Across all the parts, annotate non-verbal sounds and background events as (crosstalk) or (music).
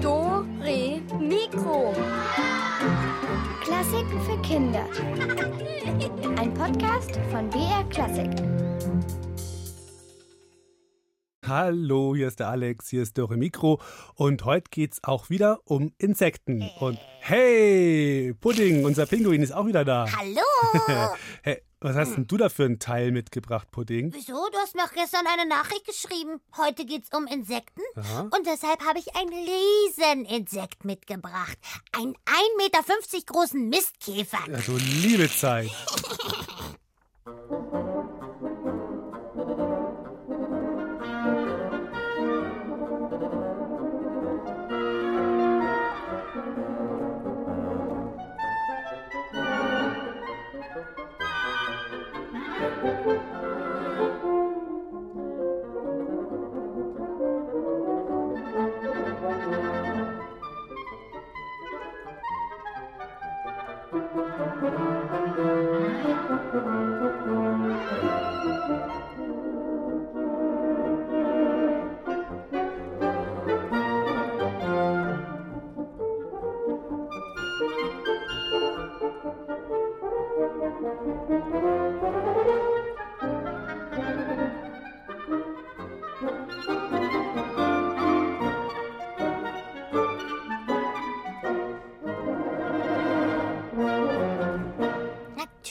Dore Mikro. Klassiken für Kinder. Ein Podcast von BR Klassik. Hallo, hier ist der Alex, hier ist Dore Mikro und heute geht's auch wieder um Insekten. Und hey, Pudding, unser Pinguin ist auch wieder da. Hallo! (laughs) hey, was hast denn du da für ein Teil mitgebracht, Pudding? Wieso? Du hast mir auch gestern eine Nachricht geschrieben. Heute geht's um Insekten. Aha. Und deshalb habe ich ein Rieseninsekt mitgebracht. Einen 1,50 Meter großen Mistkäfer. Ja, du liebe Zeit. (laughs)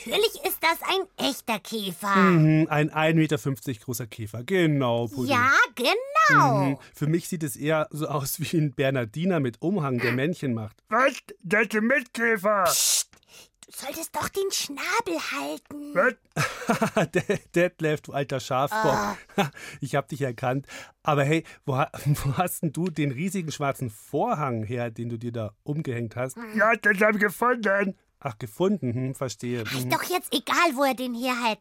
Natürlich ist das ein echter Käfer. Mhm, ein 1,50 Meter großer Käfer. Genau, Pudding. Ja, genau. Mhm. Für mich sieht es eher so aus wie ein Bernardiner mit Umhang, der Männchen macht. Was? Das ist ein Mitkäfer. Du solltest doch den Schnabel halten. (laughs) Detlef, du alter Schafbock. (laughs) Ich hab dich erkannt. Aber hey, wo, (laughs) wo hast denn du den riesigen schwarzen Vorhang her, den du dir da umgehängt hast? Ja, das hab ich gefunden. Ach, gefunden, hm, verstehe. Ist Mhm. doch jetzt egal, wo er den hier hat.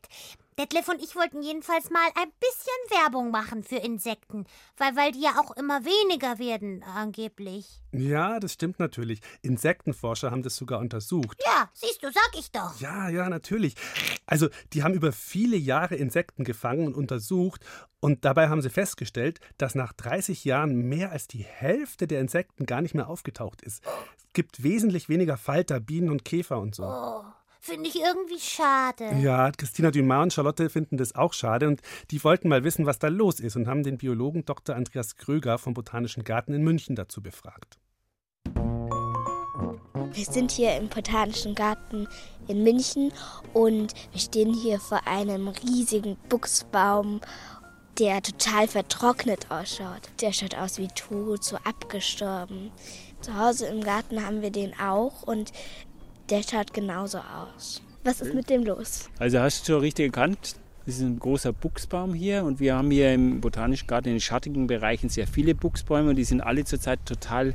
Detlef und ich wollten jedenfalls mal ein bisschen Werbung machen für Insekten, weil, weil die ja auch immer weniger werden, angeblich. Ja, das stimmt natürlich. Insektenforscher haben das sogar untersucht. Ja, siehst du, sag ich doch. Ja, ja, natürlich. Also, die haben über viele Jahre Insekten gefangen und untersucht und dabei haben sie festgestellt, dass nach 30 Jahren mehr als die Hälfte der Insekten gar nicht mehr aufgetaucht ist. Es gibt wesentlich weniger Falter, Bienen und Käfer und so. Oh, finde ich irgendwie schade. Ja, Christina Dumas und Charlotte finden das auch schade und die wollten mal wissen, was da los ist und haben den Biologen Dr. Andreas Kröger vom Botanischen Garten in München dazu befragt. Wir sind hier im Botanischen Garten in München und wir stehen hier vor einem riesigen Buchsbaum, der total vertrocknet ausschaut. Der schaut aus wie tot, so abgestorben. Zu Hause im Garten haben wir den auch und der schaut genauso aus. Was ist mit dem los? Also hast du schon richtig erkannt, das ist ein großer Buchsbaum hier und wir haben hier im Botanischen Garten in den schattigen Bereichen sehr viele Buchsbäume und die sind alle zurzeit total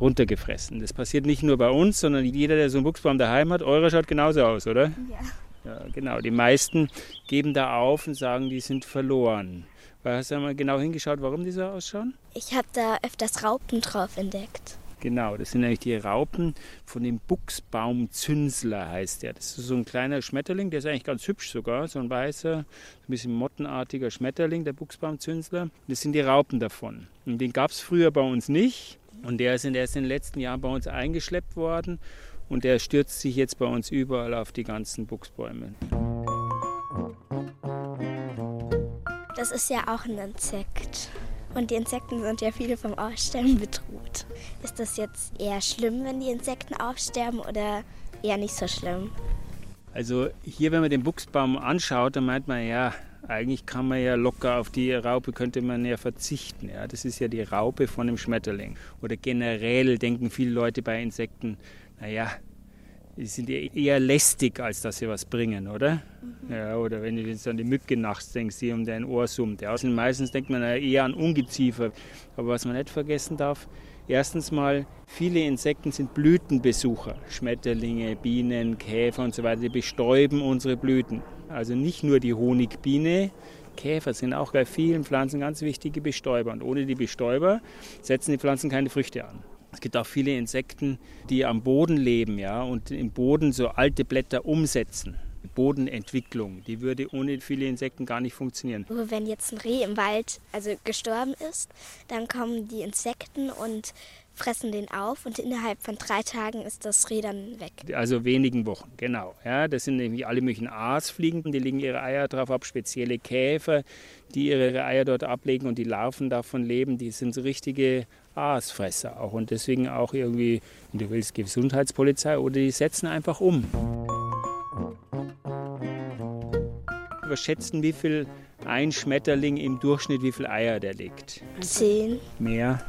runtergefressen. Das passiert nicht nur bei uns, sondern jeder, der so einen Buchsbaum daheim hat, eurer schaut genauso aus, oder? Ja. Ja, genau. Die meisten geben da auf und sagen, die sind verloren. Weil Hast du mal genau hingeschaut, warum die so ausschauen? Ich habe da öfters Raupen drauf entdeckt. Genau, das sind nämlich die Raupen von dem Buchsbaumzünsler heißt der. Das ist so ein kleiner Schmetterling, der ist eigentlich ganz hübsch sogar, so ein weißer, ein bisschen mottenartiger Schmetterling, der Buchsbaumzünsler. Das sind die Raupen davon. Und den gab es früher bei uns nicht. Und der ist, in, der ist in den letzten Jahren bei uns eingeschleppt worden. Und der stürzt sich jetzt bei uns überall auf die ganzen Buchsbäume. Das ist ja auch ein Insekt. Und die Insekten sind ja viele vom Aussterben bedroht. Ist das jetzt eher schlimm, wenn die Insekten aussterben oder eher nicht so schlimm? Also hier, wenn man den Buchsbaum anschaut, dann meint man, ja, eigentlich kann man ja locker auf die Raupe, könnte man ja verzichten. Ja. Das ist ja die Raupe von dem Schmetterling. Oder generell denken viele Leute bei Insekten, naja, die sind ja eher lästig, als dass sie was bringen, oder? Ja, oder wenn du jetzt an die Mücke nachts denkst, die um dein Ohr summt. Ja, also meistens denkt man eher an Ungeziefer. Aber was man nicht vergessen darf, erstens mal, viele Insekten sind Blütenbesucher. Schmetterlinge, Bienen, Käfer und so weiter, die bestäuben unsere Blüten. Also nicht nur die Honigbiene, Käfer sind auch bei vielen Pflanzen ganz wichtige Bestäuber. Und ohne die Bestäuber setzen die Pflanzen keine Früchte an. Es gibt auch viele Insekten, die am Boden leben ja, und im Boden so alte Blätter umsetzen. Bodenentwicklung. Die würde ohne viele Insekten gar nicht funktionieren. Nur wenn jetzt ein Reh im Wald also gestorben ist, dann kommen die Insekten und fressen den auf und innerhalb von drei Tagen ist das Reh dann weg. Also wenigen Wochen, genau. Ja, das sind nämlich alle möglichen Aasfliegen, die legen ihre Eier drauf ab, spezielle Käfer, die ihre Eier dort ablegen und die Larven davon leben, die sind so richtige Aasfresser auch und deswegen auch irgendwie, wenn du willst, Gesundheitspolizei oder die setzen einfach um. Wir schätzen, wie viel ein Schmetterling im Durchschnitt, wie viele Eier der legt. Zehn, Mehr.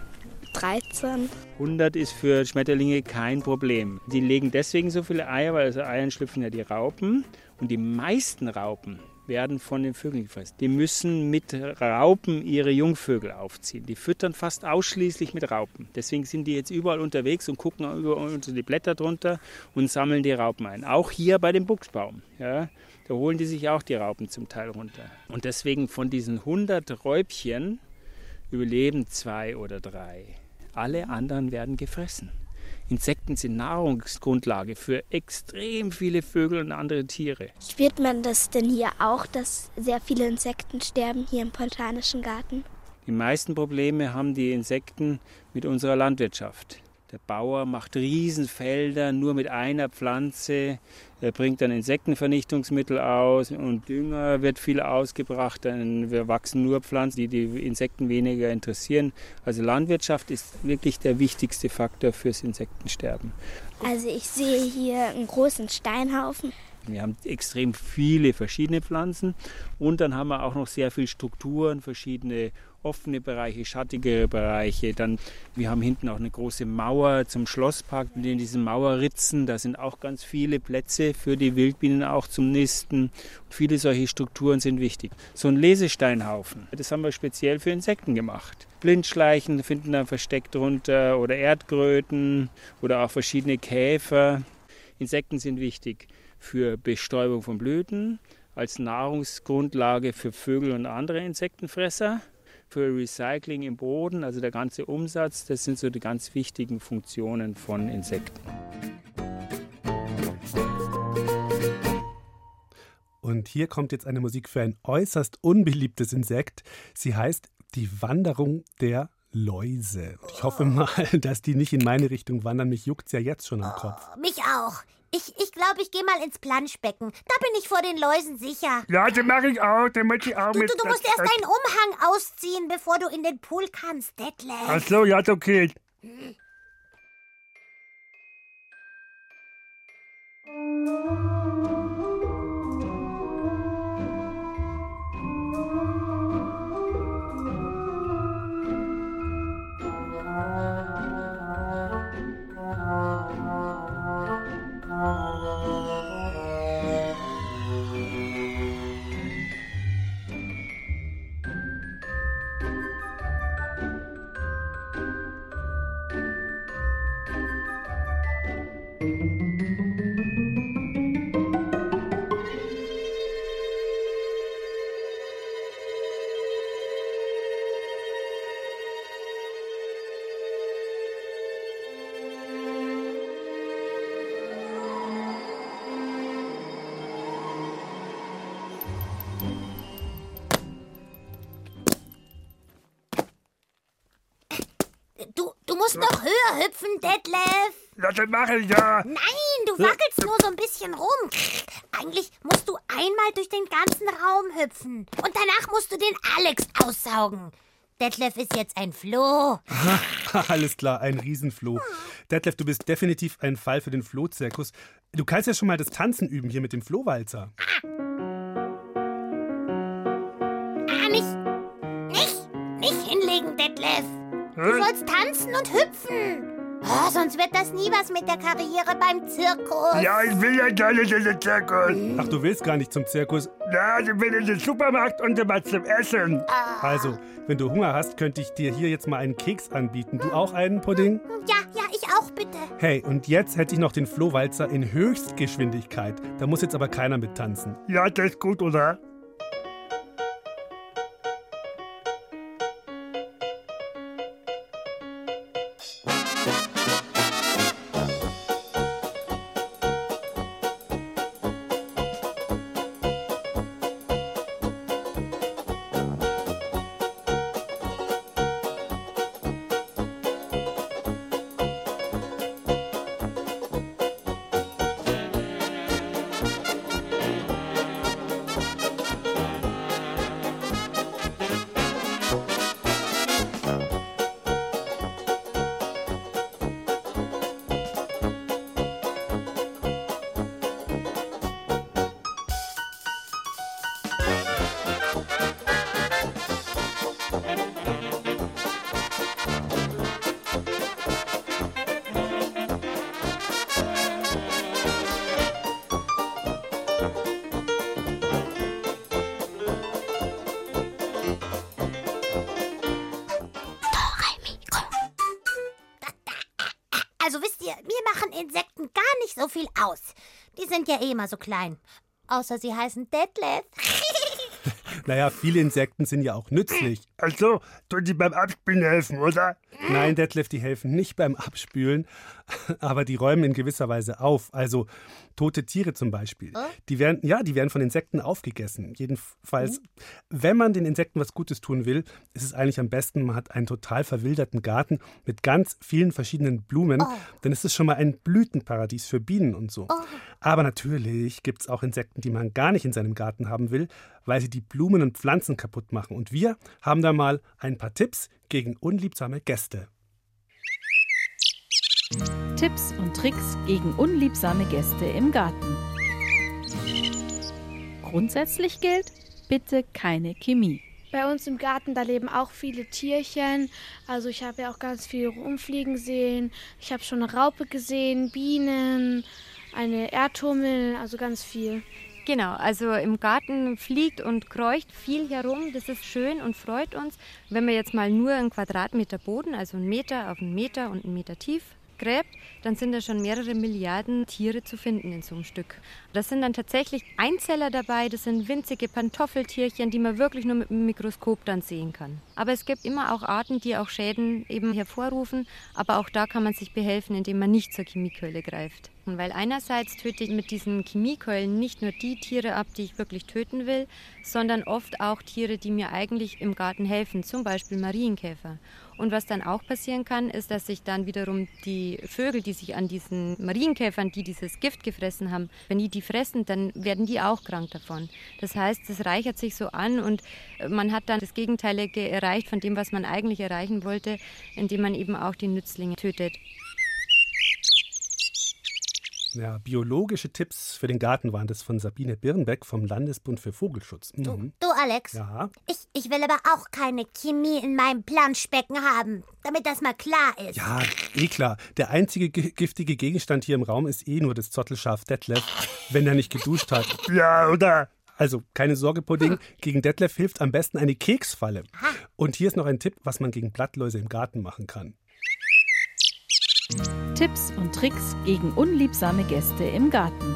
13. 100 ist für Schmetterlinge kein Problem. Die legen deswegen so viele Eier, weil aus Eiern schlüpfen ja die Raupen. Und die meisten Raupen werden von den Vögeln gefressen. Die müssen mit Raupen ihre Jungvögel aufziehen. Die füttern fast ausschließlich mit Raupen. Deswegen sind die jetzt überall unterwegs und gucken über unter die Blätter drunter und sammeln die Raupen ein. Auch hier bei dem Buchsbaum. Ja, da holen die sich auch die Raupen zum Teil runter. Und deswegen von diesen 100 Räubchen überleben zwei oder drei. Alle anderen werden gefressen. Insekten sind Nahrungsgrundlage für extrem viele Vögel und andere Tiere. Spürt man das denn hier auch, dass sehr viele Insekten sterben hier im Botanischen Garten? Die meisten Probleme haben die Insekten mit unserer Landwirtschaft. Der Bauer macht Riesenfelder nur mit einer Pflanze, er bringt dann Insektenvernichtungsmittel aus und Dünger wird viel ausgebracht, dann wachsen nur Pflanzen, die die Insekten weniger interessieren. Also Landwirtschaft ist wirklich der wichtigste Faktor fürs Insektensterben. Also ich sehe hier einen großen Steinhaufen. Wir haben extrem viele verschiedene Pflanzen und dann haben wir auch noch sehr viele Strukturen, verschiedene offene Bereiche, schattigere Bereiche. Dann, wir haben hinten auch eine große Mauer zum Schlosspark. In diesen Mauerritzen, da sind auch ganz viele Plätze für die Wildbienen auch zum Nisten. Und viele solche Strukturen sind wichtig. So ein Lesesteinhaufen, das haben wir speziell für Insekten gemacht. Blindschleichen finden da versteckt drunter oder Erdkröten oder auch verschiedene Käfer. Insekten sind wichtig für Bestäubung von Blüten, als Nahrungsgrundlage für Vögel und andere Insektenfresser für Recycling im Boden, also der ganze Umsatz, das sind so die ganz wichtigen Funktionen von Insekten. Und hier kommt jetzt eine Musik für ein äußerst unbeliebtes Insekt. Sie heißt Die Wanderung der Läuse. Und ich hoffe mal, (laughs) dass die nicht in meine Richtung wandern. Mich juckt ja jetzt schon am Kopf. Oh, mich auch. Ich glaube, ich, glaub, ich gehe mal ins Planschbecken. Da bin ich vor den Läusen sicher. Ja, das mache ich auch. Den möchte ich auch Du, mit. du, du musst erst deinen Umhang ausziehen, bevor du in den Pool kannst, Detlef. Ach so, ja, okay. Du, du musst noch höher hüpfen, Detlef. Das mache ich ja. Nein, du wackelst nur so ein bisschen rum. Eigentlich musst du einmal durch den ganzen Raum hüpfen. Und danach musst du den Alex aussaugen. Detlef ist jetzt ein Floh. (laughs) Alles klar, ein Riesenfloh. Detlef, du bist definitiv ein Fall für den Flohzirkus. Du kannst ja schon mal das Tanzen üben hier mit dem Flohwalzer. Ah, Du sollst tanzen und hüpfen. Oh, sonst wird das nie was mit der Karriere beim Zirkus. Ja, ich will ja gerne in den Zirkus. Ach, du willst gar nicht zum Zirkus. Ja, ich will in den Supermarkt und was zum Essen. Also, wenn du Hunger hast, könnte ich dir hier jetzt mal einen Keks anbieten. Du auch einen Pudding? Ja, ja, ich auch, bitte. Hey, und jetzt hätte ich noch den Flohwalzer in Höchstgeschwindigkeit. Da muss jetzt aber keiner mit tanzen. Ja, das ist gut, oder? Sind ja eh immer so klein. Außer sie heißen Detlef. (laughs) Naja, viele Insekten sind ja auch nützlich. Also, tun die beim Abspielen helfen, oder? Nein, Detlef, die helfen nicht beim Abspülen, (laughs) aber die räumen in gewisser Weise auf. Also tote Tiere zum Beispiel. Die werden, ja, die werden von Insekten aufgegessen. Jedenfalls, wenn man den Insekten was Gutes tun will, ist es eigentlich am besten, man hat einen total verwilderten Garten mit ganz vielen verschiedenen Blumen. Dann ist es schon mal ein Blütenparadies für Bienen und so. Aber natürlich gibt es auch Insekten, die man gar nicht in seinem Garten haben will, weil sie die Blumen und Pflanzen kaputt machen. Und wir haben da mal ein paar Tipps gegen unliebsame Gäste. Tipps und Tricks gegen unliebsame Gäste im Garten. Grundsätzlich gilt, bitte keine Chemie. Bei uns im Garten, da leben auch viele Tierchen. Also ich habe ja auch ganz viel rumfliegen sehen. Ich habe schon eine Raupe gesehen, Bienen, eine Erdhummel, also ganz viel. Genau, also im Garten fliegt und kreucht viel herum. Das ist schön und freut uns. Wenn man jetzt mal nur einen Quadratmeter Boden, also einen Meter auf einen Meter und einen Meter tief gräbt, dann sind da schon mehrere Milliarden Tiere zu finden in so einem Stück. Das sind dann tatsächlich Einzeller dabei, das sind winzige Pantoffeltierchen, die man wirklich nur mit dem Mikroskop dann sehen kann. Aber es gibt immer auch Arten, die auch Schäden eben hervorrufen, aber auch da kann man sich behelfen, indem man nicht zur Chemiekeule greift. Weil einerseits töte ich mit diesen Chemiekeulen nicht nur die Tiere ab, die ich wirklich töten will, sondern oft auch Tiere, die mir eigentlich im Garten helfen, zum Beispiel Marienkäfer. Und was dann auch passieren kann, ist, dass sich dann wiederum die Vögel, die sich an diesen Marienkäfern, die dieses Gift gefressen haben, wenn die die fressen, dann werden die auch krank davon. Das heißt, es reichert sich so an und man hat dann das Gegenteilige erreicht von dem, was man eigentlich erreichen wollte, indem man eben auch die Nützlinge tötet. Ja, biologische Tipps für den Garten waren das von Sabine Birnbeck vom Landesbund für Vogelschutz. Mhm. Du, Alex, Ja, ich, ich will aber auch keine Chemie in meinem Planschbecken haben, damit das mal klar ist. ja, eh klar. Der einzige gi- giftige Gegenstand hier im Raum ist eh nur das Zottelschaf Detlef, wenn er nicht geduscht hat. (laughs) Ja, oder? Also keine Sorge, Pudding. (laughs) Gegen Detlef hilft am besten eine Keksfalle. Und hier ist noch ein Tipp, was man gegen Blattläuse im Garten machen kann. Tipps und Tricks gegen unliebsame Gäste im Garten.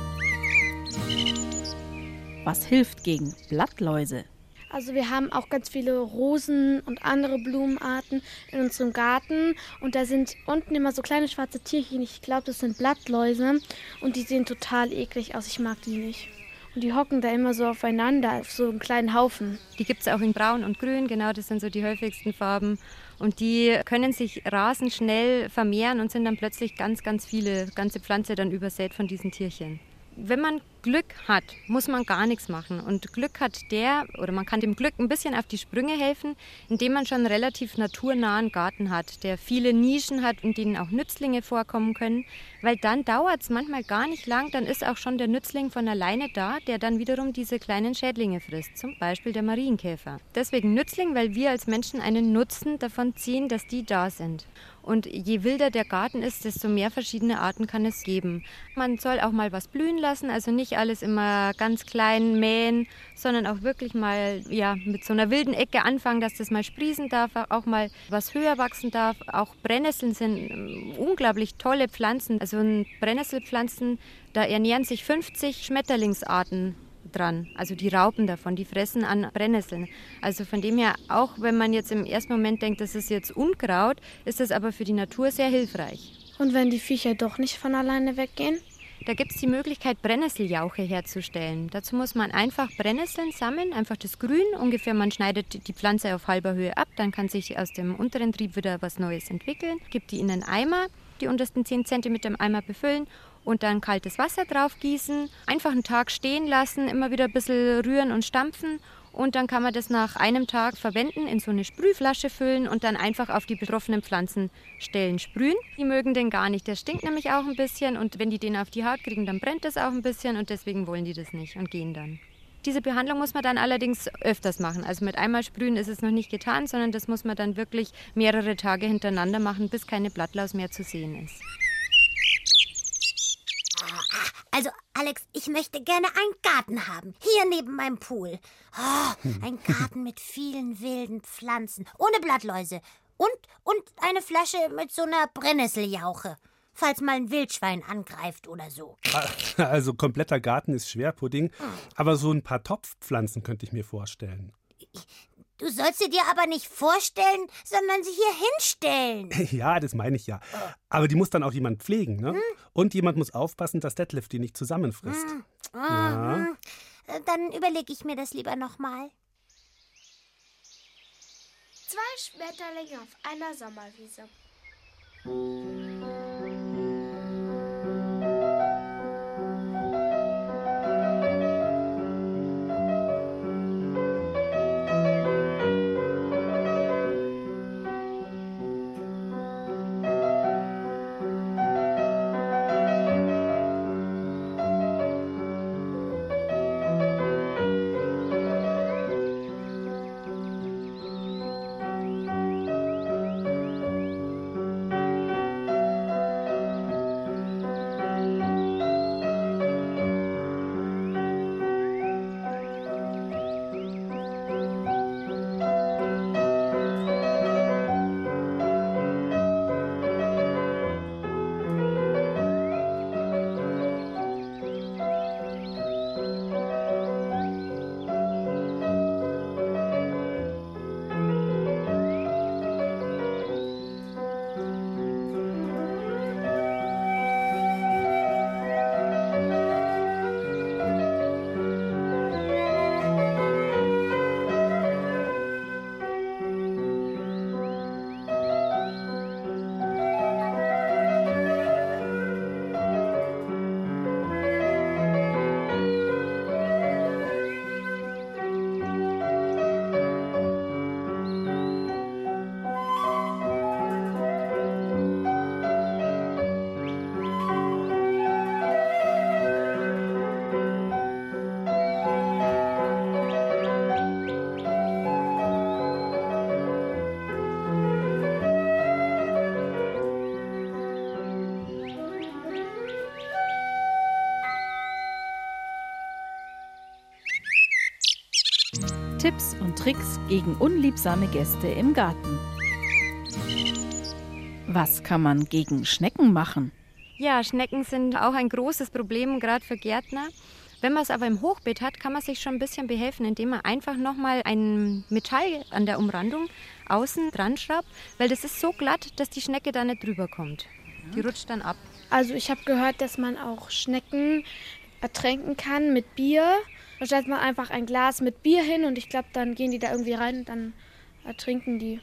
Was hilft gegen Blattläuse? Also wir haben auch ganz viele Rosen und andere Blumenarten in unserem Garten. Und da sind unten immer so kleine schwarze Tierchen. Ich glaube, das sind Blattläuse. Und die sehen total eklig aus. Ich mag die nicht. Und die hocken da immer so aufeinander, auf so einen kleinen Haufen. Die gibt es auch in Braun und Grün, genau das sind so die häufigsten Farben. Und die können sich rasend schnell vermehren und sind dann plötzlich ganz, ganz viele, ganze Pflanze dann übersät von diesen Tierchen. Wenn man Glück hat, muss man gar nichts machen. Und Glück hat der, oder man kann dem Glück ein bisschen auf die Sprünge helfen, indem man schon einen relativ naturnahen Garten hat, der viele Nischen hat, in denen auch Nützlinge vorkommen können. Weil dann dauert es manchmal gar nicht lang, dann ist auch schon der Nützling von alleine da, der dann wiederum diese kleinen Schädlinge frisst, zum Beispiel der Marienkäfer. Deswegen Nützling, weil wir als Menschen einen Nutzen davon ziehen, dass die da sind. Und je wilder der Garten ist, desto mehr verschiedene Arten kann es geben. Man soll auch mal was blühen lassen, also nicht alles immer ganz klein mähen, sondern auch wirklich mal ja, mit so einer wilden Ecke anfangen, dass das mal sprießen darf, auch mal was höher wachsen darf. Auch Brennnesseln sind ähm, unglaublich tolle Pflanzen. Also Brennnesselpflanzen, da ernähren sich 50 Schmetterlingsarten dran. Also die Raupen davon, die fressen an Brennnesseln. Also von dem her, auch wenn man jetzt im ersten Moment denkt, das ist jetzt Unkraut, ist es aber für die Natur sehr hilfreich. Und wenn die Viecher doch nicht von alleine weggehen? Da gibt es die Möglichkeit, Brennnesseljauche herzustellen. Dazu muss man einfach Brennnesseln sammeln, einfach das Grün. Ungefähr, man schneidet die Pflanze auf halber Höhe ab, dann kann sich aus dem unteren Trieb wieder was Neues entwickeln. Gibt die in einen Eimer, die untersten 10 cm im Eimer befüllen und dann kaltes Wasser drauf gießen. Einfach einen Tag stehen lassen, immer wieder ein bisschen rühren und stampfen. Und dann kann man das nach einem Tag verwenden, in so eine Sprühflasche füllen und dann einfach auf die betroffenen Pflanzenstellen sprühen. Die mögen den gar nicht, der stinkt nämlich auch ein bisschen und wenn die den auf die Haut kriegen, dann brennt das auch ein bisschen und deswegen wollen die das nicht und gehen dann. Diese Behandlung muss man dann allerdings öfters machen. Also mit einmal sprühen ist es noch nicht getan, sondern das muss man dann wirklich mehrere Tage hintereinander machen, bis keine Blattlaus mehr zu sehen ist. Also, Alex, ich möchte gerne einen Garten haben. Hier neben meinem Pool. Oh, ein (laughs) Garten mit vielen wilden Pflanzen. Ohne Blattläuse. Und, und eine Flasche mit so einer Brennnesseljauche. Falls mal ein Wildschwein angreift oder so. (laughs) Also kompletter Garten ist Schwerpudding, aber so ein paar Topfpflanzen könnte ich mir vorstellen. Du sollst sie dir aber nicht vorstellen, sondern sie hier hinstellen. (laughs) Ja, das meine ich ja. Aber die muss dann auch jemand pflegen, ne? Und jemand muss aufpassen, dass Detlef die nicht zusammenfrisst. Ah, hm. Äh, Dann überlege ich mir das lieber nochmal. Zwei Schmetterlinge auf einer Sommerwiese. Tipps und Tricks gegen unliebsame Gäste im Garten. Was kann man gegen Schnecken machen? Ja, Schnecken sind auch ein großes Problem, gerade für Gärtner. Wenn man es aber im Hochbeet hat, kann man sich schon ein bisschen behelfen, indem man einfach nochmal ein Metall an der Umrandung außen dran schraubt, weil das ist so glatt, dass die Schnecke da nicht drüber kommt. Die rutscht dann ab. Also ich habe gehört, dass man auch Schnecken ertränken kann mit Bier. Da stellt man einfach ein Glas mit Bier hin und ich glaube, dann gehen die da irgendwie rein und dann ertrinken die.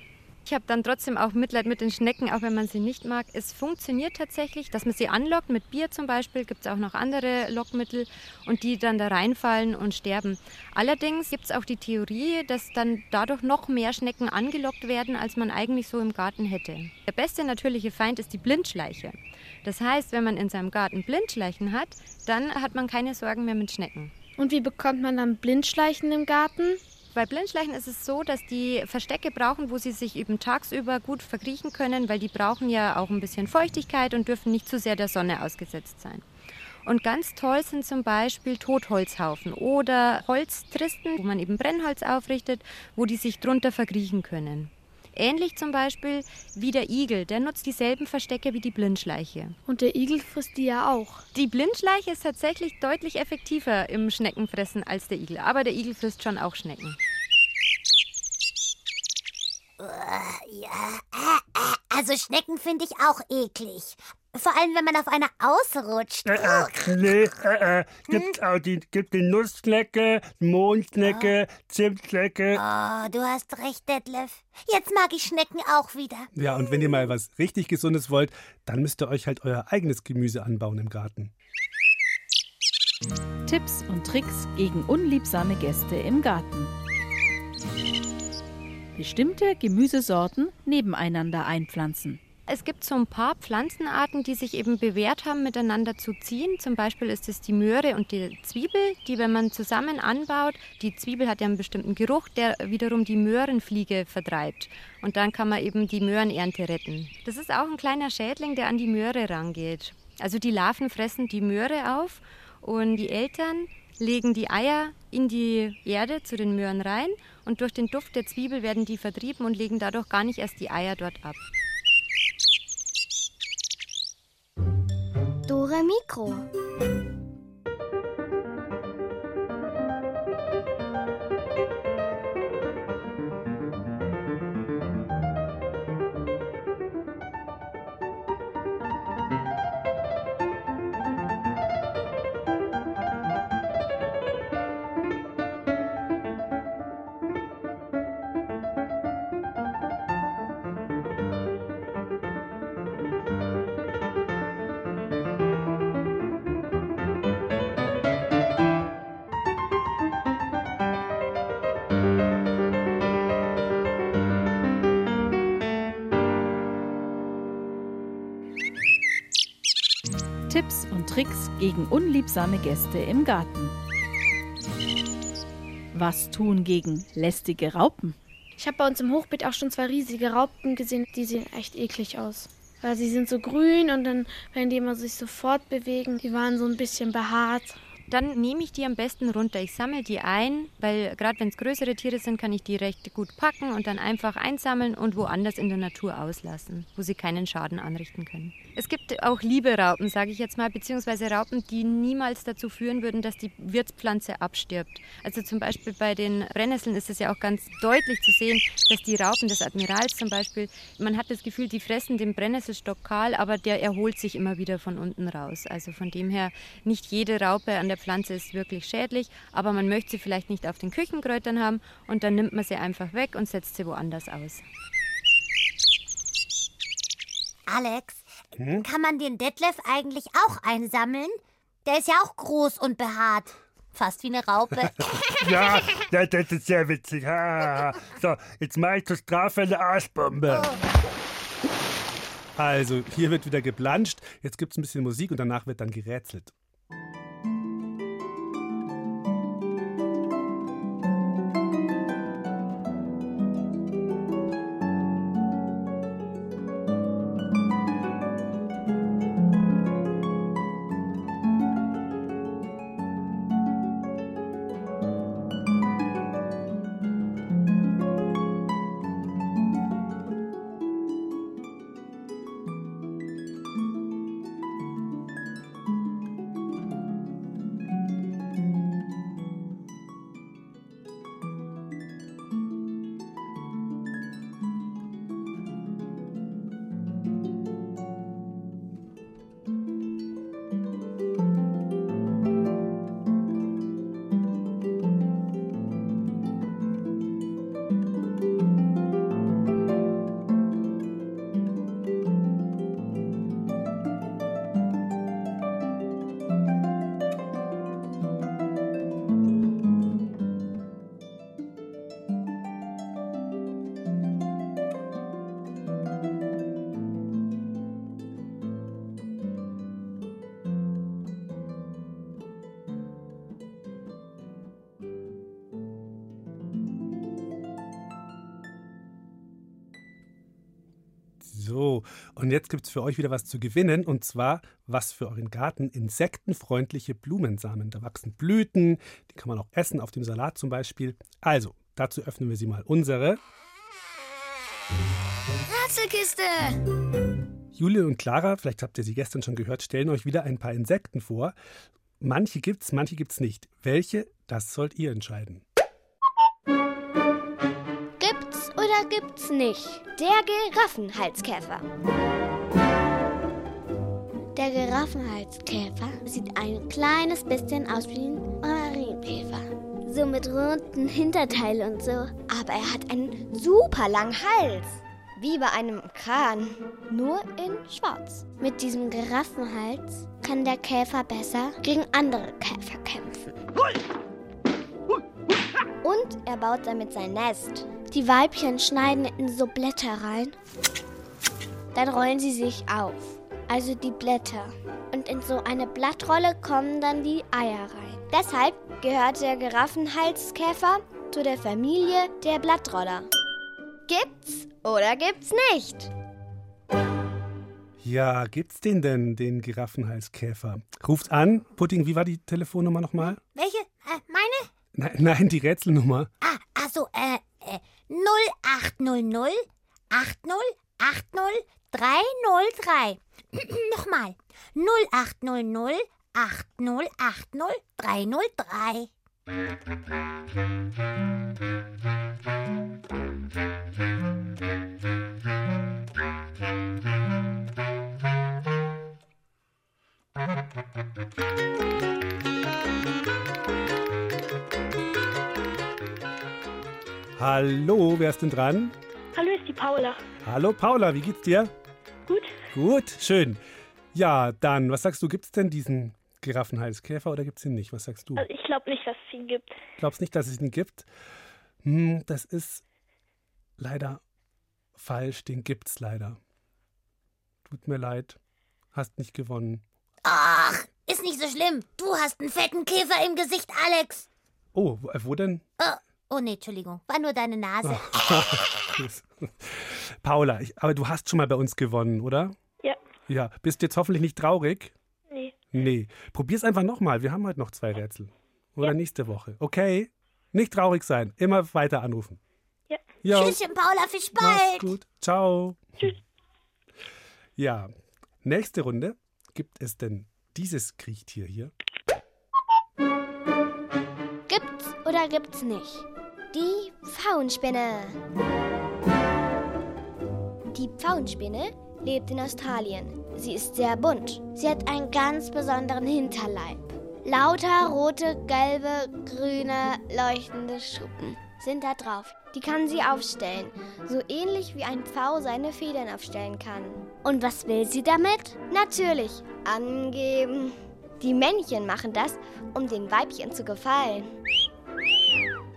Ich habe dann trotzdem auch Mitleid mit den Schnecken, auch wenn man sie nicht mag. Es funktioniert tatsächlich, dass man sie anlockt, mit Bier zum Beispiel, gibt es auch noch andere Lockmittel und die dann da reinfallen und sterben. Allerdings gibt es auch die Theorie, dass dann dadurch noch mehr Schnecken angelockt werden, als man eigentlich so im Garten hätte. Der beste natürliche Feind ist die Blindschleiche. Das heißt, wenn man in seinem Garten Blindschleichen hat, dann hat man keine Sorgen mehr mit Schnecken. Und wie bekommt man dann Blindschleichen im Garten? Bei Blindschleichen ist es so, dass die Verstecke brauchen, wo sie sich eben tagsüber gut verkriechen können, weil die brauchen ja auch ein bisschen Feuchtigkeit und dürfen nicht zu sehr der Sonne ausgesetzt sein. Und ganz toll sind zum Beispiel Totholzhaufen oder Holztristen, wo man eben Brennholz aufrichtet, wo die sich drunter verkriechen können. Ähnlich zum Beispiel wie der Igel, der nutzt dieselben Verstecke wie die Blindschleiche. Und der Igel frisst die ja auch. Die Blindschleiche ist tatsächlich deutlich effektiver im Schneckenfressen als der Igel, aber der Igel frisst schon auch Schnecken. Ja, äh, äh, also Schnecken finde ich auch eklig. Vor allem, wenn man auf einer ausrutscht. Äh, äh, nee, äh, äh. Gibt auch die, gibt die Nussschnecke, Mondschnecke, Zimtschnecke. Oh, du hast recht, Detlef. Jetzt mag ich Schnecken auch wieder. Ja, und wenn ihr mal was richtig Gesundes wollt, dann müsst ihr euch halt euer eigenes Gemüse anbauen im Garten. Tipps und Tricks gegen unliebsame Gäste im Garten. Bestimmte Gemüsesorten nebeneinander einpflanzen. Es gibt so ein paar Pflanzenarten, die sich eben bewährt haben, miteinander zu ziehen. Zum Beispiel ist es die Möhre und die Zwiebel, die, wenn man zusammen anbaut, die Zwiebel hat ja einen bestimmten Geruch, der wiederum die Möhrenfliege vertreibt. Und dann kann man eben die Möhrenernte retten. Das ist auch ein kleiner Schädling, der an die Möhre rangeht. Also die Larven fressen die Möhre auf und die Eltern legen die Eier in die Erde zu den Möhren rein und durch den Duft der Zwiebel werden die vertrieben und legen dadurch gar nicht erst die Eier dort ab. Dore Mikro. Tipps und Tricks gegen unliebsame Gäste im Garten. Was tun gegen lästige Raupen? Ich habe bei uns im Hochbeet auch schon zwei riesige Raupen gesehen, die sehen echt eklig aus. Weil sie sind so grün und dann, wenn die immer sich so fortbewegen, die waren so ein bisschen behaart. Dann nehme ich die am besten runter. Ich sammle die ein, weil gerade wenn es größere Tiere sind, kann ich die recht gut packen und dann einfach einsammeln und woanders in der Natur auslassen, wo sie keinen Schaden anrichten können. Es gibt auch liebe Raupen, sage ich jetzt mal, beziehungsweise Raupen, die niemals dazu führen würden, dass die Wirtspflanze abstirbt. Also zum Beispiel bei den Brennnesseln ist es ja auch ganz deutlich zu sehen, dass die Raupen des Admirals zum Beispiel, man hat das Gefühl, die fressen den Brennnesselstock kahl, aber der erholt sich immer wieder von unten raus. Also von dem her, nicht jede Raupe an der Pflanze ist wirklich schädlich, aber man möchte sie vielleicht nicht auf den Küchenkräutern haben und dann nimmt man sie einfach weg und setzt sie woanders aus. Alex, kann man den Detlef eigentlich auch einsammeln? Der ist ja auch groß und behaart. Fast wie eine Raupe. (laughs) Ja, das, das ist sehr witzig. Ha, ha, ha. So, jetzt mache ich zur Strafe eine Arschbombe. Also, hier wird wieder geplanscht, jetzt gibt es ein bisschen Musik und danach wird dann gerätselt. Und jetzt gibt es für euch wieder was zu gewinnen und zwar was für euren Garten insektenfreundliche Blumensamen. Da wachsen Blüten, die kann man auch essen, auf dem Salat zum Beispiel. Also, dazu öffnen wir sie mal unsere. Ratzelkiste! Julie und Clara, vielleicht habt ihr sie gestern schon gehört, stellen euch wieder ein paar Insekten vor. Manche gibt's, manche gibt's nicht. Welche, das sollt ihr entscheiden. Gibt's oder gibt's nicht? Der Giraffenhalskäfer. Der Giraffenhalskäfer sieht ein kleines bisschen aus wie ein Marienkäfer. So mit runden Hinterteil und so. Aber er hat einen super langen Hals. Wie bei einem Kran. Nur in schwarz. Mit diesem Giraffenhals kann der Käfer besser gegen andere Käfer kämpfen. Und er baut damit sein Nest. Die Weibchen schneiden in so Blätter rein dann rollen sie sich auf, also die Blätter. Und in so eine Blattrolle kommen dann die Eier rein. Deshalb gehört der Giraffenhalskäfer zu der Familie der Blattroller. Gibt's oder gibt's nicht? Ja, gibt's den denn, den Giraffenhalskäfer? Ruft an. Pudding, wie war die Telefonnummer nochmal? Welche? Äh, meine? Nein, (laughs) nein, die Rätselnummer. Ah, also, äh, äh, 0800 80 80 303. (clears throat) Nochmal. 0800 80 80 303. Hallo, wer ist denn dran? Hallo, ist die Paula. Hallo Paula, wie geht's dir? Gut. Gut, schön. Ja, dann, was sagst du, gibt's denn diesen Giraffenhalskäfer oder gibt's ihn nicht? Was sagst du? Also ich glaube nicht, dass es ihn gibt. Glaubst nicht, dass es ihn gibt? Hm, das ist leider falsch, den gibt's leider. Tut mir leid, hast nicht gewonnen. Ach, ist nicht so schlimm. Du hast einen fetten Käfer im Gesicht, Alex. Oh, wo, äh, wo denn? Oh, oh nee, Entschuldigung. War nur deine Nase. (laughs) Paula, ich, aber du hast schon mal bei uns gewonnen, oder? Ja. Ja, bist jetzt hoffentlich nicht traurig? Nee. Nee. Probier's einfach nochmal. Wir haben heute noch zwei Rätsel. Oder nächste Woche. Okay? Nicht traurig sein. Immer weiter anrufen. Ja. Ja. Tschüsschen, Paula, bis Mach's bald. gut. Ciao. Tschüss. Ja. Nächste Runde. Gibt es denn dieses Kriechtier hier? Gibt's oder gibt's nicht? Die Pfauenspinne. Die Pfauenspinne lebt in Australien. Sie ist sehr bunt. Sie hat einen ganz besonderen Hinterleib. Lauter rote, gelbe, grüne, leuchtende Schuppen sind da drauf. Die kann sie aufstellen, so ähnlich wie ein Pfau seine Federn aufstellen kann. Und was will sie damit? Natürlich, angeben. Die Männchen machen das, um den Weibchen zu gefallen.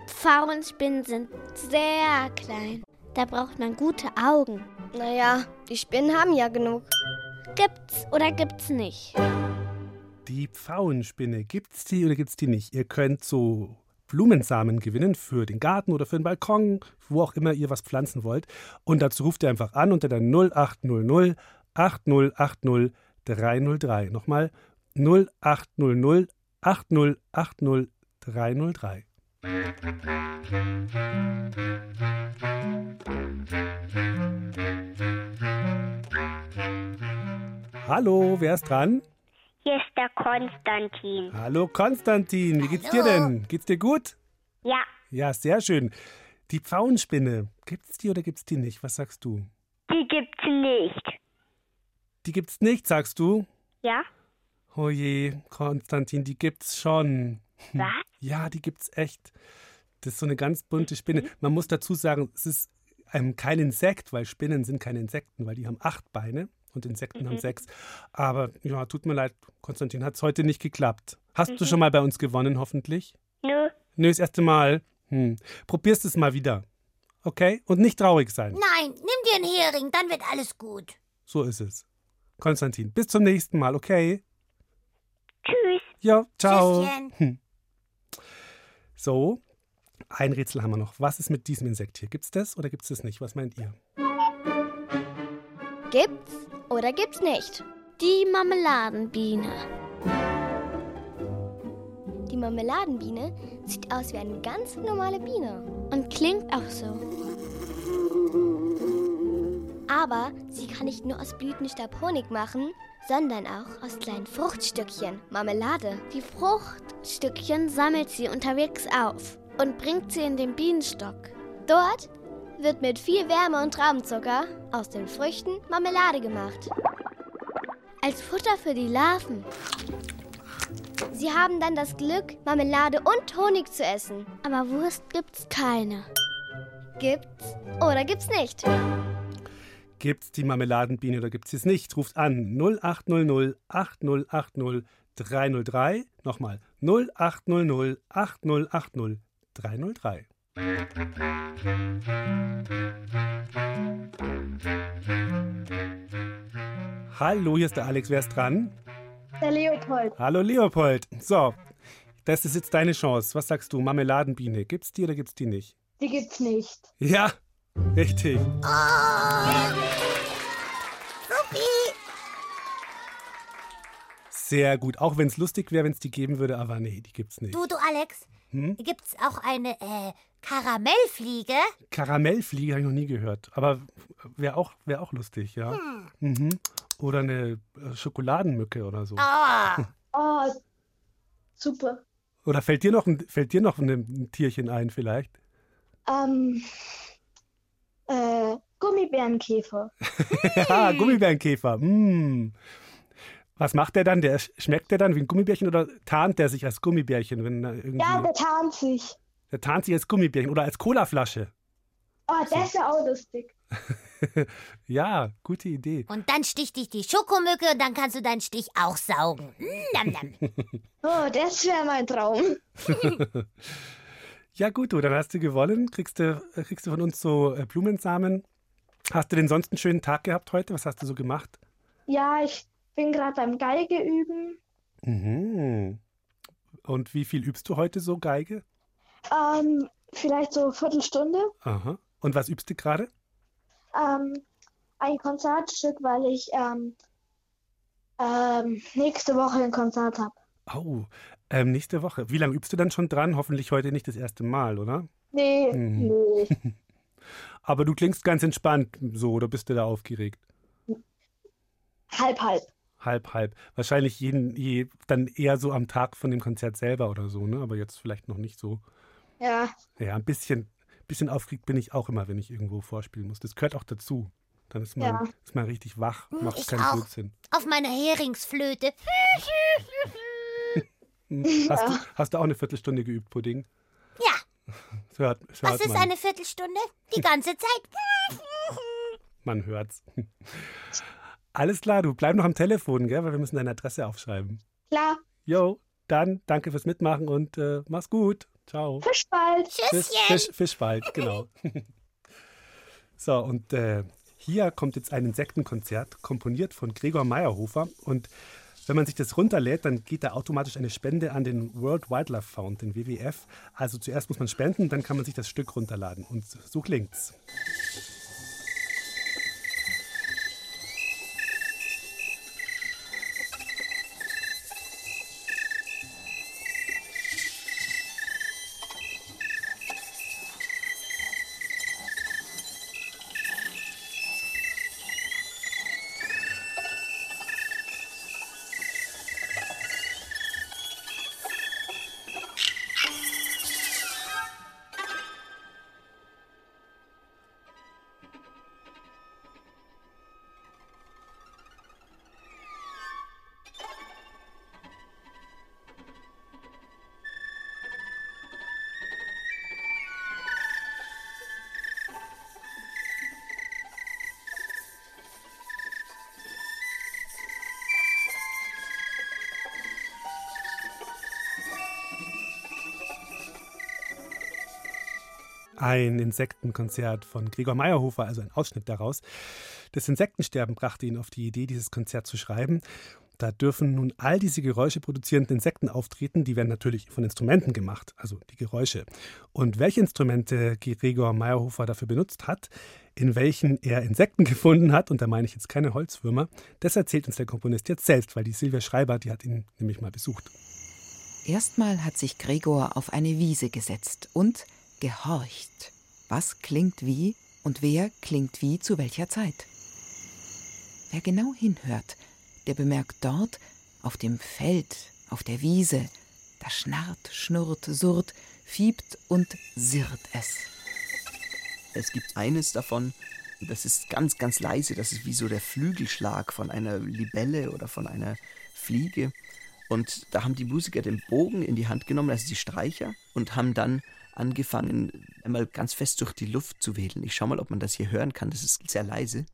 Pfauenspinnen sind sehr klein. Da braucht man gute Augen. Naja, die Spinnen haben ja genug. Gibt's oder gibt's nicht? Die Pfauenspinne. Gibt's die oder gibt's die nicht? Ihr könnt so Blumensamen gewinnen für den Garten oder für den Balkon, wo auch immer ihr was pflanzen wollt. Und dazu ruft ihr einfach an unter der 0800 8080 303. Nochmal 0800 8080 303. Hallo, wer ist dran? Hier ist der Konstantin. Hallo Konstantin, wie geht's dir denn? Geht's dir gut? Ja, Ja, sehr schön. Die Pfauenspinne, gibt's die oder gibt's die nicht? Was sagst du? die gibt's nicht. Die gibt's nicht, sagst du? Ja? Oh je, Konstantin, die gibt's schon. Hm. Was? Ja, die gibt's echt. Das ist so eine ganz bunte Spinne. Man muss dazu sagen, es ist ähm, kein Insekt, weil Spinnen sind keine Insekten, weil die haben acht Beine und Insekten haben Mhm. sechs. Aber ja, tut mir leid, Konstantin, hat es heute nicht geklappt. Hast du Mhm. schon mal bei uns gewonnen, hoffentlich? Nö. Nö, das erste Mal. Hm. Probierst es mal wieder. Okay? Und nicht traurig sein. Nein, nimm dir einen Hering, dann wird alles gut. So ist es. Konstantin, bis zum nächsten Mal, okay? Tschüss. Ja, ciao. Tschüsschen. Hm. So, ein Rätsel haben wir noch. Was ist mit diesem Insekt hier? Gibt's das oder gibt's das nicht? Was meint ihr? Gibt's oder gibt's nicht? Die Marmeladenbiene. Die Marmeladenbiene sieht aus wie eine ganz normale Biene und klingt auch so. Aber sie kann nicht nur aus Blütenstab Honig machen, sondern auch aus kleinen Fruchtstückchen Marmelade. Die Fruchtstückchen sammelt sie unterwegs auf und bringt sie in den Bienenstock. Dort wird mit viel Wärme und Traubenzucker aus den Früchten Marmelade gemacht. Als Futter für die Larven. Sie haben dann das Glück, Marmelade und Honig zu essen. Aber Wurst gibt's keine. Gibt's oder gibt's nicht? Gibt's die Marmeladenbiene oder gibt's es nicht? Ruft an 0800 8080 303. Nochmal 0800 8080 303. Hallo, hier ist der Alex. Wer ist dran? Der Leopold. Hallo Leopold. So, das ist jetzt deine Chance. Was sagst du? Marmeladenbiene. Gibt's die oder gibt's die nicht? Die gibt's nicht. Ja, richtig. Sophie! Sehr gut. Auch wenn es lustig wäre, wenn es die geben würde, aber nee, die gibt's nicht. Du, du, Alex, Hm? gibt's auch eine äh, Karamellfliege? Karamellfliege habe ich noch nie gehört. Aber wäre auch, wär auch lustig, ja. Hm. Mhm. Oder eine äh, Schokoladenmücke oder so. Ah. Oh, (laughs) super. Oder fällt dir noch ein, fällt dir noch ein, ein Tierchen ein vielleicht? Ähm, äh, Gummibärenkäfer. (laughs) ja, Gummibärenkäfer. Mm. Was macht der dann? Der sch- schmeckt der dann wie ein Gummibärchen oder tarnt der sich als Gummibärchen, wenn er irgendwie Ja, der tarnt sich. der tarnt sich als Gummibärchen oder als Colaflasche? Oh, das ist ja auch lustig. (laughs) ja, gute Idee. Und dann sticht dich die Schokomücke und dann kannst du deinen Stich auch saugen. Mm, Nam, nam. (laughs) Oh, das wäre mein Traum. Ja gut, du, dann hast du gewonnen. Kriegst du, äh, kriegst du von uns so äh, Blumensamen. Hast du denn sonst einen schönen Tag gehabt heute? Was hast du so gemacht? Ja, ich bin gerade beim Geige üben. Mhm. Und wie viel übst du heute so Geige? Ähm, vielleicht so eine Viertelstunde. Aha. Und was übst du gerade? Ähm, ein Konzertstück, weil ich ähm, ähm, nächste Woche ein Konzert habe. Oh, ähm, nächste Woche. Wie lange übst du dann schon dran? Hoffentlich heute nicht das erste Mal, oder? Nee, Mhm. nee. (laughs) Aber du klingst ganz entspannt so, oder bist du da aufgeregt? Halb, halb. Halb, halb. Wahrscheinlich jeden, je, dann eher so am Tag von dem Konzert selber oder so, ne? Aber jetzt vielleicht noch nicht so. Ja. Ja, ein bisschen, bisschen aufgeregt bin ich auch immer, wenn ich irgendwo vorspielen muss. Das gehört auch dazu. Dann ist man, Ja. ist man richtig wach, macht Ich keinen auch. Blödsinn. Auf meiner Heringsflöte. (laughs) Hast, du, hast du auch eine Viertelstunde geübt, Pudding? Ja. Das hört, das Was hört ist man. eine Viertelstunde? Die ganze Zeit. (laughs) Man hört's. (laughs) Alles klar, du bleib noch am Telefon, gell? Weil wir müssen deine Adresse aufschreiben. Klar. Jo, dann danke fürs Mitmachen und äh, mach's gut. Ciao. Fisch bald. Fisch, Fisch, Fisch bald, genau. so, und äh, hier kommt jetzt ein Insektenkonzert, komponiert von Gregor Meyerhofer. Und wenn man sich das runterlädt, dann geht da automatisch eine Spende an den World Wildlife Fund, den WWF. Also zuerst muss man spenden, dann kann man sich das Stück runterladen. Und so klingt's. Ein Insektenkonzert von Gregor Meyerhofer, also ein Ausschnitt daraus. Das Insektensterben brachte ihn auf die Idee, dieses Konzert zu schreiben. Da dürfen nun all diese Geräusche produzierenden Insekten auftreten. Die werden natürlich von Instrumenten gemacht, also die Geräusche. Und welche Instrumente Gregor Meyerhofer dafür benutzt hat, in welchen er Insekten (laughs) gefunden hat, und da meine ich jetzt keine Holzwürmer, das erzählt uns der Komponist jetzt selbst, weil die Silvia Schreiber, die hat ihn nämlich mal besucht. Erstmal hat sich Gregor auf eine Wiese gesetzt und gehorcht. Was klingt wie und wer klingt wie zu welcher Zeit? Wer genau hinhört, der bemerkt dort, auf dem Feld, auf der Wiese, da schnarrt, schnurrt, surrt, fiebt und sirrt es. Es gibt eines davon, das ist ganz, ganz leise, das ist wie so der Flügelschlag von einer Libelle oder von einer Fliege. Und da haben die Musiker den Bogen in die Hand genommen, also die Streicher, und haben dann angefangen, einmal ganz fest durch die Luft zu wedeln. Ich schau mal, ob man das hier hören kann. Das ist sehr leise.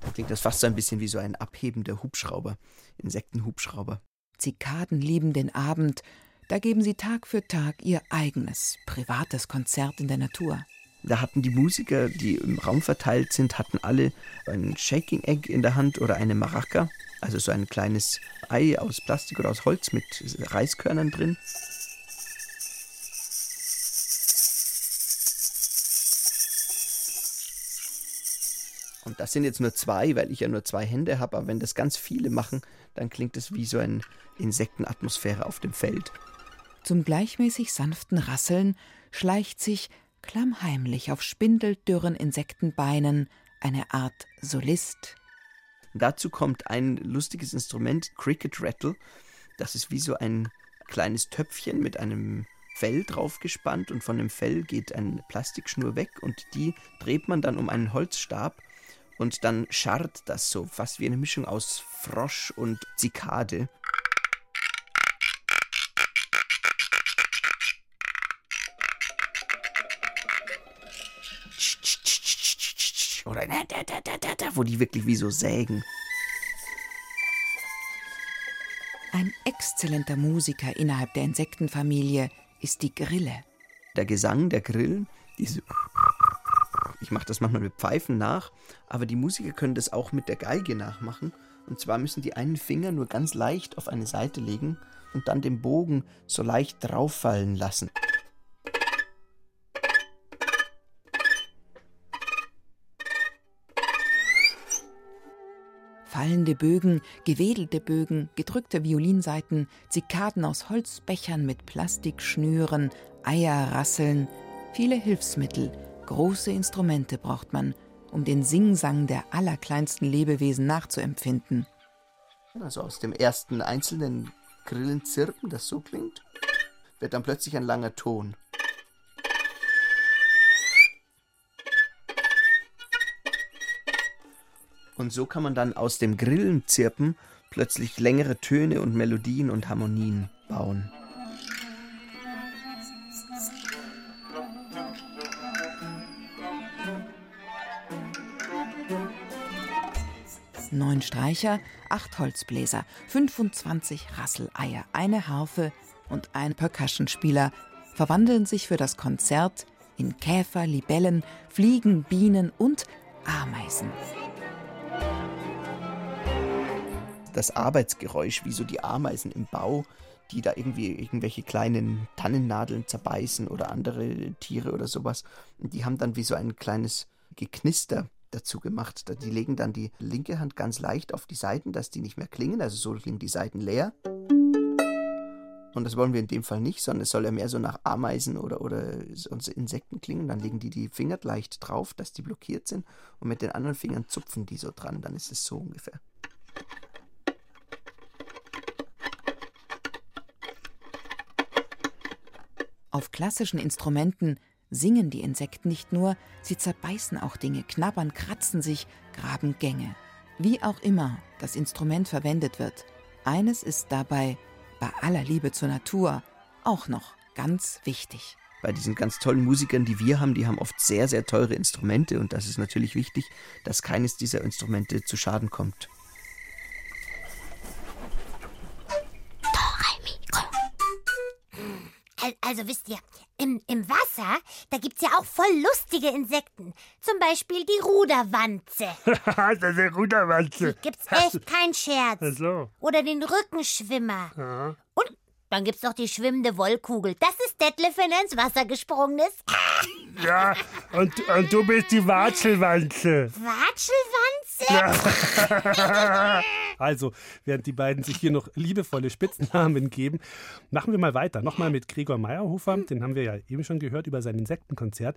Da klingt das fast so ein bisschen wie so ein abhebender Hubschrauber, Insektenhubschrauber. Zikaden lieben den Abend, da geben sie Tag für Tag ihr eigenes, privates Konzert in der Natur. Da hatten die Musiker, die im Raum verteilt sind, hatten alle ein Shaking Egg in der Hand oder eine Maraca, also so ein kleines Ei aus Plastik oder aus Holz mit Reiskörnern drin. Und das sind jetzt nur zwei, weil ich ja nur zwei Hände habe, aber wenn das ganz viele machen, dann klingt es wie so eine Insektenatmosphäre auf dem Feld. Zum gleichmäßig sanften Rasseln schleicht sich klammheimlich auf spindeldürren Insektenbeinen eine Art Solist. Dazu kommt ein lustiges Instrument, Cricket Rattle. Das ist wie so ein kleines Töpfchen mit einem Fell drauf gespannt und von dem Fell geht eine Plastikschnur weg und die dreht man dann um einen Holzstab und dann scharrt das so, fast wie eine Mischung aus Frosch und Zikade. Oder da, da, da, wo die wirklich wie so sägen. Ein exzellenter Musiker innerhalb der Insektenfamilie ist die Grille. Der Gesang der Grillen, diese ich mache das manchmal mit Pfeifen nach, aber die Musiker können das auch mit der Geige nachmachen. Und zwar müssen die einen Finger nur ganz leicht auf eine Seite legen und dann den Bogen so leicht drauffallen lassen. Fallende Bögen, gewedelte Bögen, gedrückte Violinseiten, Zikaden aus Holzbechern mit Plastikschnüren, Eierrasseln, viele Hilfsmittel, Große Instrumente braucht man, um den Singsang der allerkleinsten Lebewesen nachzuempfinden. Also aus dem ersten einzelnen Grillenzirpen, das so klingt, wird dann plötzlich ein langer Ton. Und so kann man dann aus dem Grillenzirpen plötzlich längere Töne und Melodien und Harmonien bauen. neun Streicher, acht Holzbläser, 25 Rasseleier, eine Harfe und ein Percussionspieler verwandeln sich für das Konzert in Käfer, Libellen, Fliegen, Bienen und Ameisen. Das Arbeitsgeräusch, wie so die Ameisen im Bau, die da irgendwie irgendwelche kleinen Tannennadeln zerbeißen oder andere Tiere oder sowas, die haben dann wie so ein kleines Geknister dazu gemacht. Die legen dann die linke Hand ganz leicht auf die Seiten, dass die nicht mehr klingen. Also so klingen die Seiten leer. Und das wollen wir in dem Fall nicht, sondern es soll ja mehr so nach Ameisen oder, oder Insekten klingen. Dann legen die die Finger leicht drauf, dass die blockiert sind. Und mit den anderen Fingern zupfen die so dran. Dann ist es so ungefähr. Auf klassischen Instrumenten singen die Insekten nicht nur, sie zerbeißen auch Dinge, knabbern, kratzen sich, graben Gänge. Wie auch immer das Instrument verwendet wird, eines ist dabei, bei aller Liebe zur Natur, auch noch ganz wichtig. Bei diesen ganz tollen Musikern, die wir haben, die haben oft sehr, sehr teure Instrumente und das ist natürlich wichtig, dass keines dieser Instrumente zu Schaden kommt. Also wisst ihr, im, im Wasser, da gibt's ja auch voll lustige Insekten. Zum Beispiel die Ruderwanze. (laughs) das ist eine Ruderwanze. Die gibt's echt kein Scherz. Ach so. Oder den Rückenschwimmer. Ja. Und dann gibt's noch die schwimmende Wollkugel. Das ist Detlef, wenn er ins Wasser gesprungen ist. Ja, und, und du bist die Watschelwanze. Watschelwanze? Ja. (laughs) Also, während die beiden sich hier noch liebevolle Spitznamen geben, machen wir mal weiter. Nochmal mit Gregor Meyerhofer, den haben wir ja eben schon gehört über sein Insektenkonzert.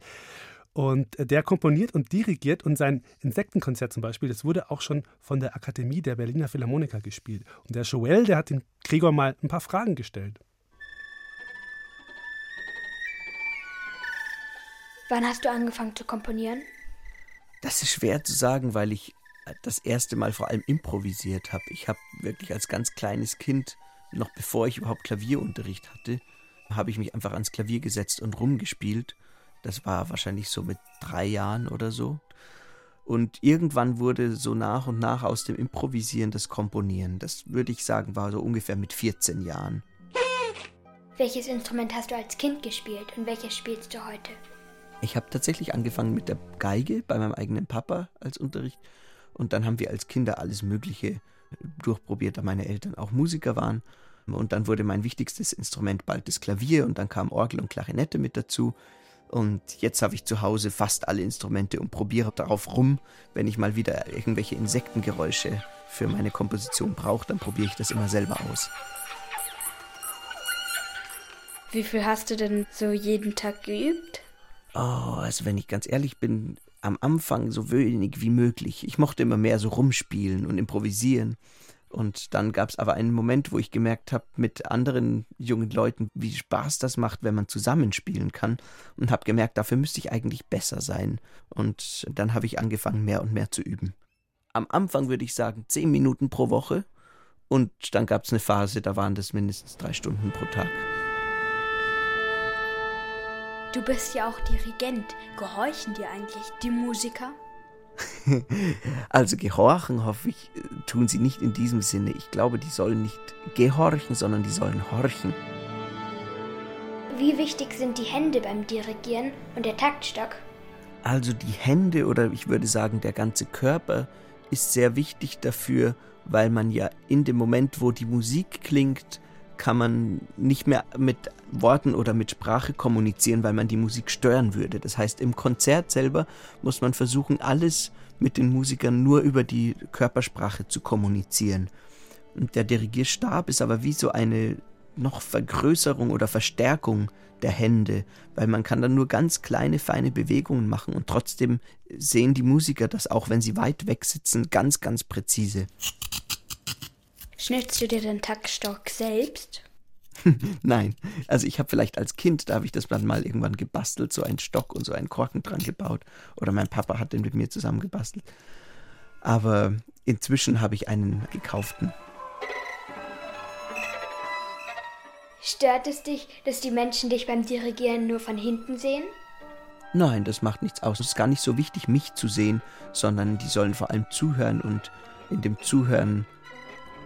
Und der komponiert und dirigiert und sein Insektenkonzert zum Beispiel, das wurde auch schon von der Akademie der Berliner Philharmoniker gespielt. Und der Joel, der hat den Gregor mal ein paar Fragen gestellt. Wann hast du angefangen zu komponieren? Das ist schwer zu sagen, weil ich das erste Mal vor allem improvisiert habe. Ich habe wirklich als ganz kleines Kind, noch bevor ich überhaupt Klavierunterricht hatte, habe ich mich einfach ans Klavier gesetzt und rumgespielt. Das war wahrscheinlich so mit drei Jahren oder so. Und irgendwann wurde so nach und nach aus dem Improvisieren das Komponieren. Das würde ich sagen, war so ungefähr mit 14 Jahren. Welches Instrument hast du als Kind gespielt und welches spielst du heute? Ich habe tatsächlich angefangen mit der Geige bei meinem eigenen Papa als Unterricht. Und dann haben wir als Kinder alles Mögliche durchprobiert, da meine Eltern auch Musiker waren. Und dann wurde mein wichtigstes Instrument bald das Klavier und dann kam Orgel und Klarinette mit dazu. Und jetzt habe ich zu Hause fast alle Instrumente und probiere darauf rum. Wenn ich mal wieder irgendwelche Insektengeräusche für meine Komposition brauche, dann probiere ich das immer selber aus. Wie viel hast du denn so jeden Tag geübt? Oh, also wenn ich ganz ehrlich bin, am Anfang so wenig wie möglich. Ich mochte immer mehr so rumspielen und improvisieren. Und dann gab es aber einen Moment, wo ich gemerkt habe, mit anderen jungen Leuten, wie Spaß das macht, wenn man zusammenspielen kann. Und habe gemerkt, dafür müsste ich eigentlich besser sein. Und dann habe ich angefangen, mehr und mehr zu üben. Am Anfang würde ich sagen, zehn Minuten pro Woche. Und dann gab es eine Phase, da waren das mindestens drei Stunden pro Tag. Du bist ja auch Dirigent. Gehorchen dir eigentlich die Musiker? (laughs) Also gehorchen, hoffe ich, tun sie nicht in diesem Sinne. Ich glaube, die sollen nicht gehorchen, sondern die sollen horchen. Wie wichtig sind die Hände beim Dirigieren und der Taktstock? Also die Hände oder ich würde sagen der ganze Körper ist sehr wichtig dafür, weil man ja in dem Moment, wo die Musik klingt, kann man nicht mehr mit Worten oder mit Sprache kommunizieren, weil man die Musik stören würde. Das heißt, im Konzert selber muss man versuchen, alles mit den Musikern nur über die Körpersprache zu kommunizieren. Und der Dirigierstab ist aber wie so eine noch Vergrößerung oder Verstärkung der Hände, weil man kann dann nur ganz kleine, feine Bewegungen machen und trotzdem sehen die Musiker das auch, wenn sie weit weg sitzen, ganz, ganz präzise. Schnitzt du dir den Taktstock selbst? (laughs) Nein, also ich habe vielleicht als Kind, da habe ich das dann mal irgendwann gebastelt, so einen Stock und so einen Korken dran gebaut. Oder mein Papa hat den mit mir zusammen gebastelt. Aber inzwischen habe ich einen gekauften. Stört es dich, dass die Menschen dich beim Dirigieren nur von hinten sehen? Nein, das macht nichts aus. Es ist gar nicht so wichtig, mich zu sehen, sondern die sollen vor allem zuhören und in dem Zuhören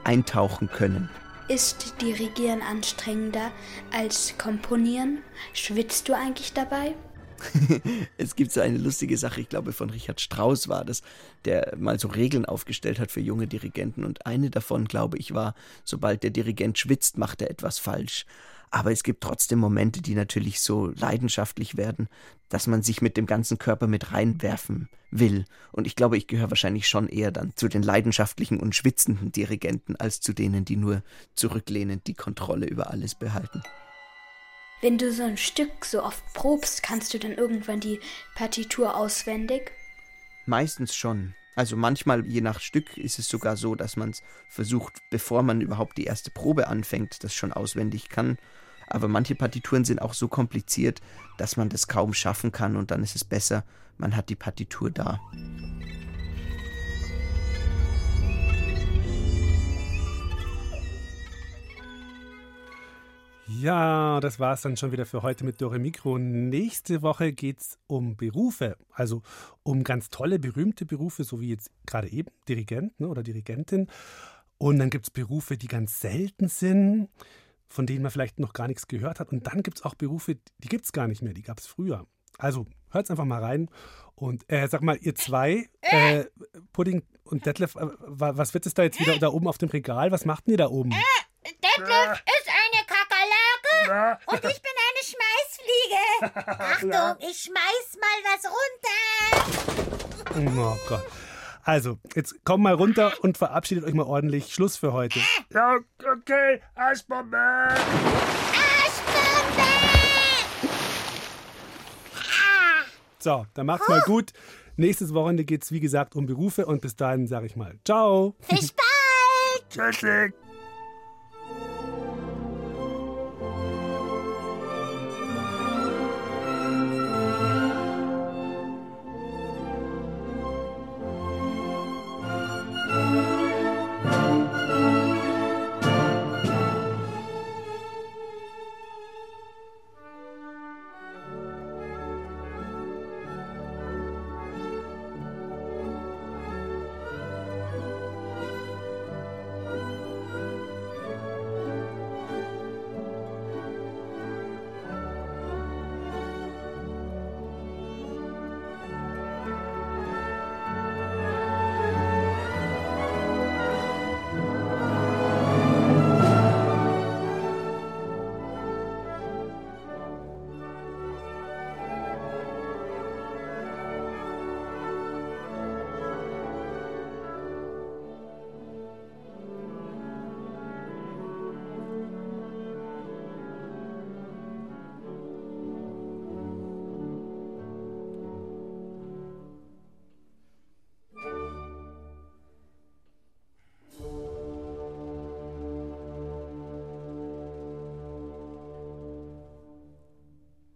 eintauchen können. Ist Dirigieren anstrengender als Komponieren? Schwitzt du eigentlich dabei? (laughs) es gibt so eine lustige Sache, ich glaube von Richard Strauss war das, der mal so Regeln aufgestellt hat für junge Dirigenten und eine davon, glaube ich, war, sobald der Dirigent schwitzt, macht er etwas falsch. Aber es gibt trotzdem Momente, die natürlich so leidenschaftlich werden, dass man sich mit dem ganzen Körper mit reinwerfen will. Und ich glaube, ich gehöre wahrscheinlich schon eher dann zu den leidenschaftlichen und schwitzenden Dirigenten als zu denen, die nur zurücklehnend die Kontrolle über alles behalten. Wenn du so ein Stück so oft probst, kannst du dann irgendwann die Partitur auswendig? Meistens schon. Also manchmal, je nach Stück, ist es sogar so, dass man es versucht, bevor man überhaupt die erste Probe anfängt, das schon auswendig kann. Aber manche Partituren sind auch so kompliziert, dass man das kaum schaffen kann und dann ist es besser, man hat die Partitur da. Ja, das war es dann schon wieder für heute mit Dore Mikro. Nächste Woche geht es um Berufe, also um ganz tolle, berühmte Berufe, so wie jetzt gerade eben Dirigent ne, oder Dirigentin. Und dann gibt es Berufe, die ganz selten sind, von denen man vielleicht noch gar nichts gehört hat. Und dann gibt es auch Berufe, die gibt es gar nicht mehr, die gab es früher. Also hört einfach mal rein. Und äh, sag mal, ihr zwei, äh, Pudding und Detlef, äh, was wird es da jetzt wieder da oben auf dem Regal? Was macht denn ihr da oben? Detlef ist eine Kakerlake und ich bin eine Schmeißfliege. (laughs) Achtung, ich schmeiß mal was runter. Oh Gott. Also, jetzt kommt mal runter und verabschiedet euch mal ordentlich. Schluss für heute. Ja, okay. Eisbombe! So, dann macht's mal gut. Nächstes Wochenende geht's wie gesagt um Berufe und bis dahin sage ich mal Ciao. Bis bald. Tschüssig.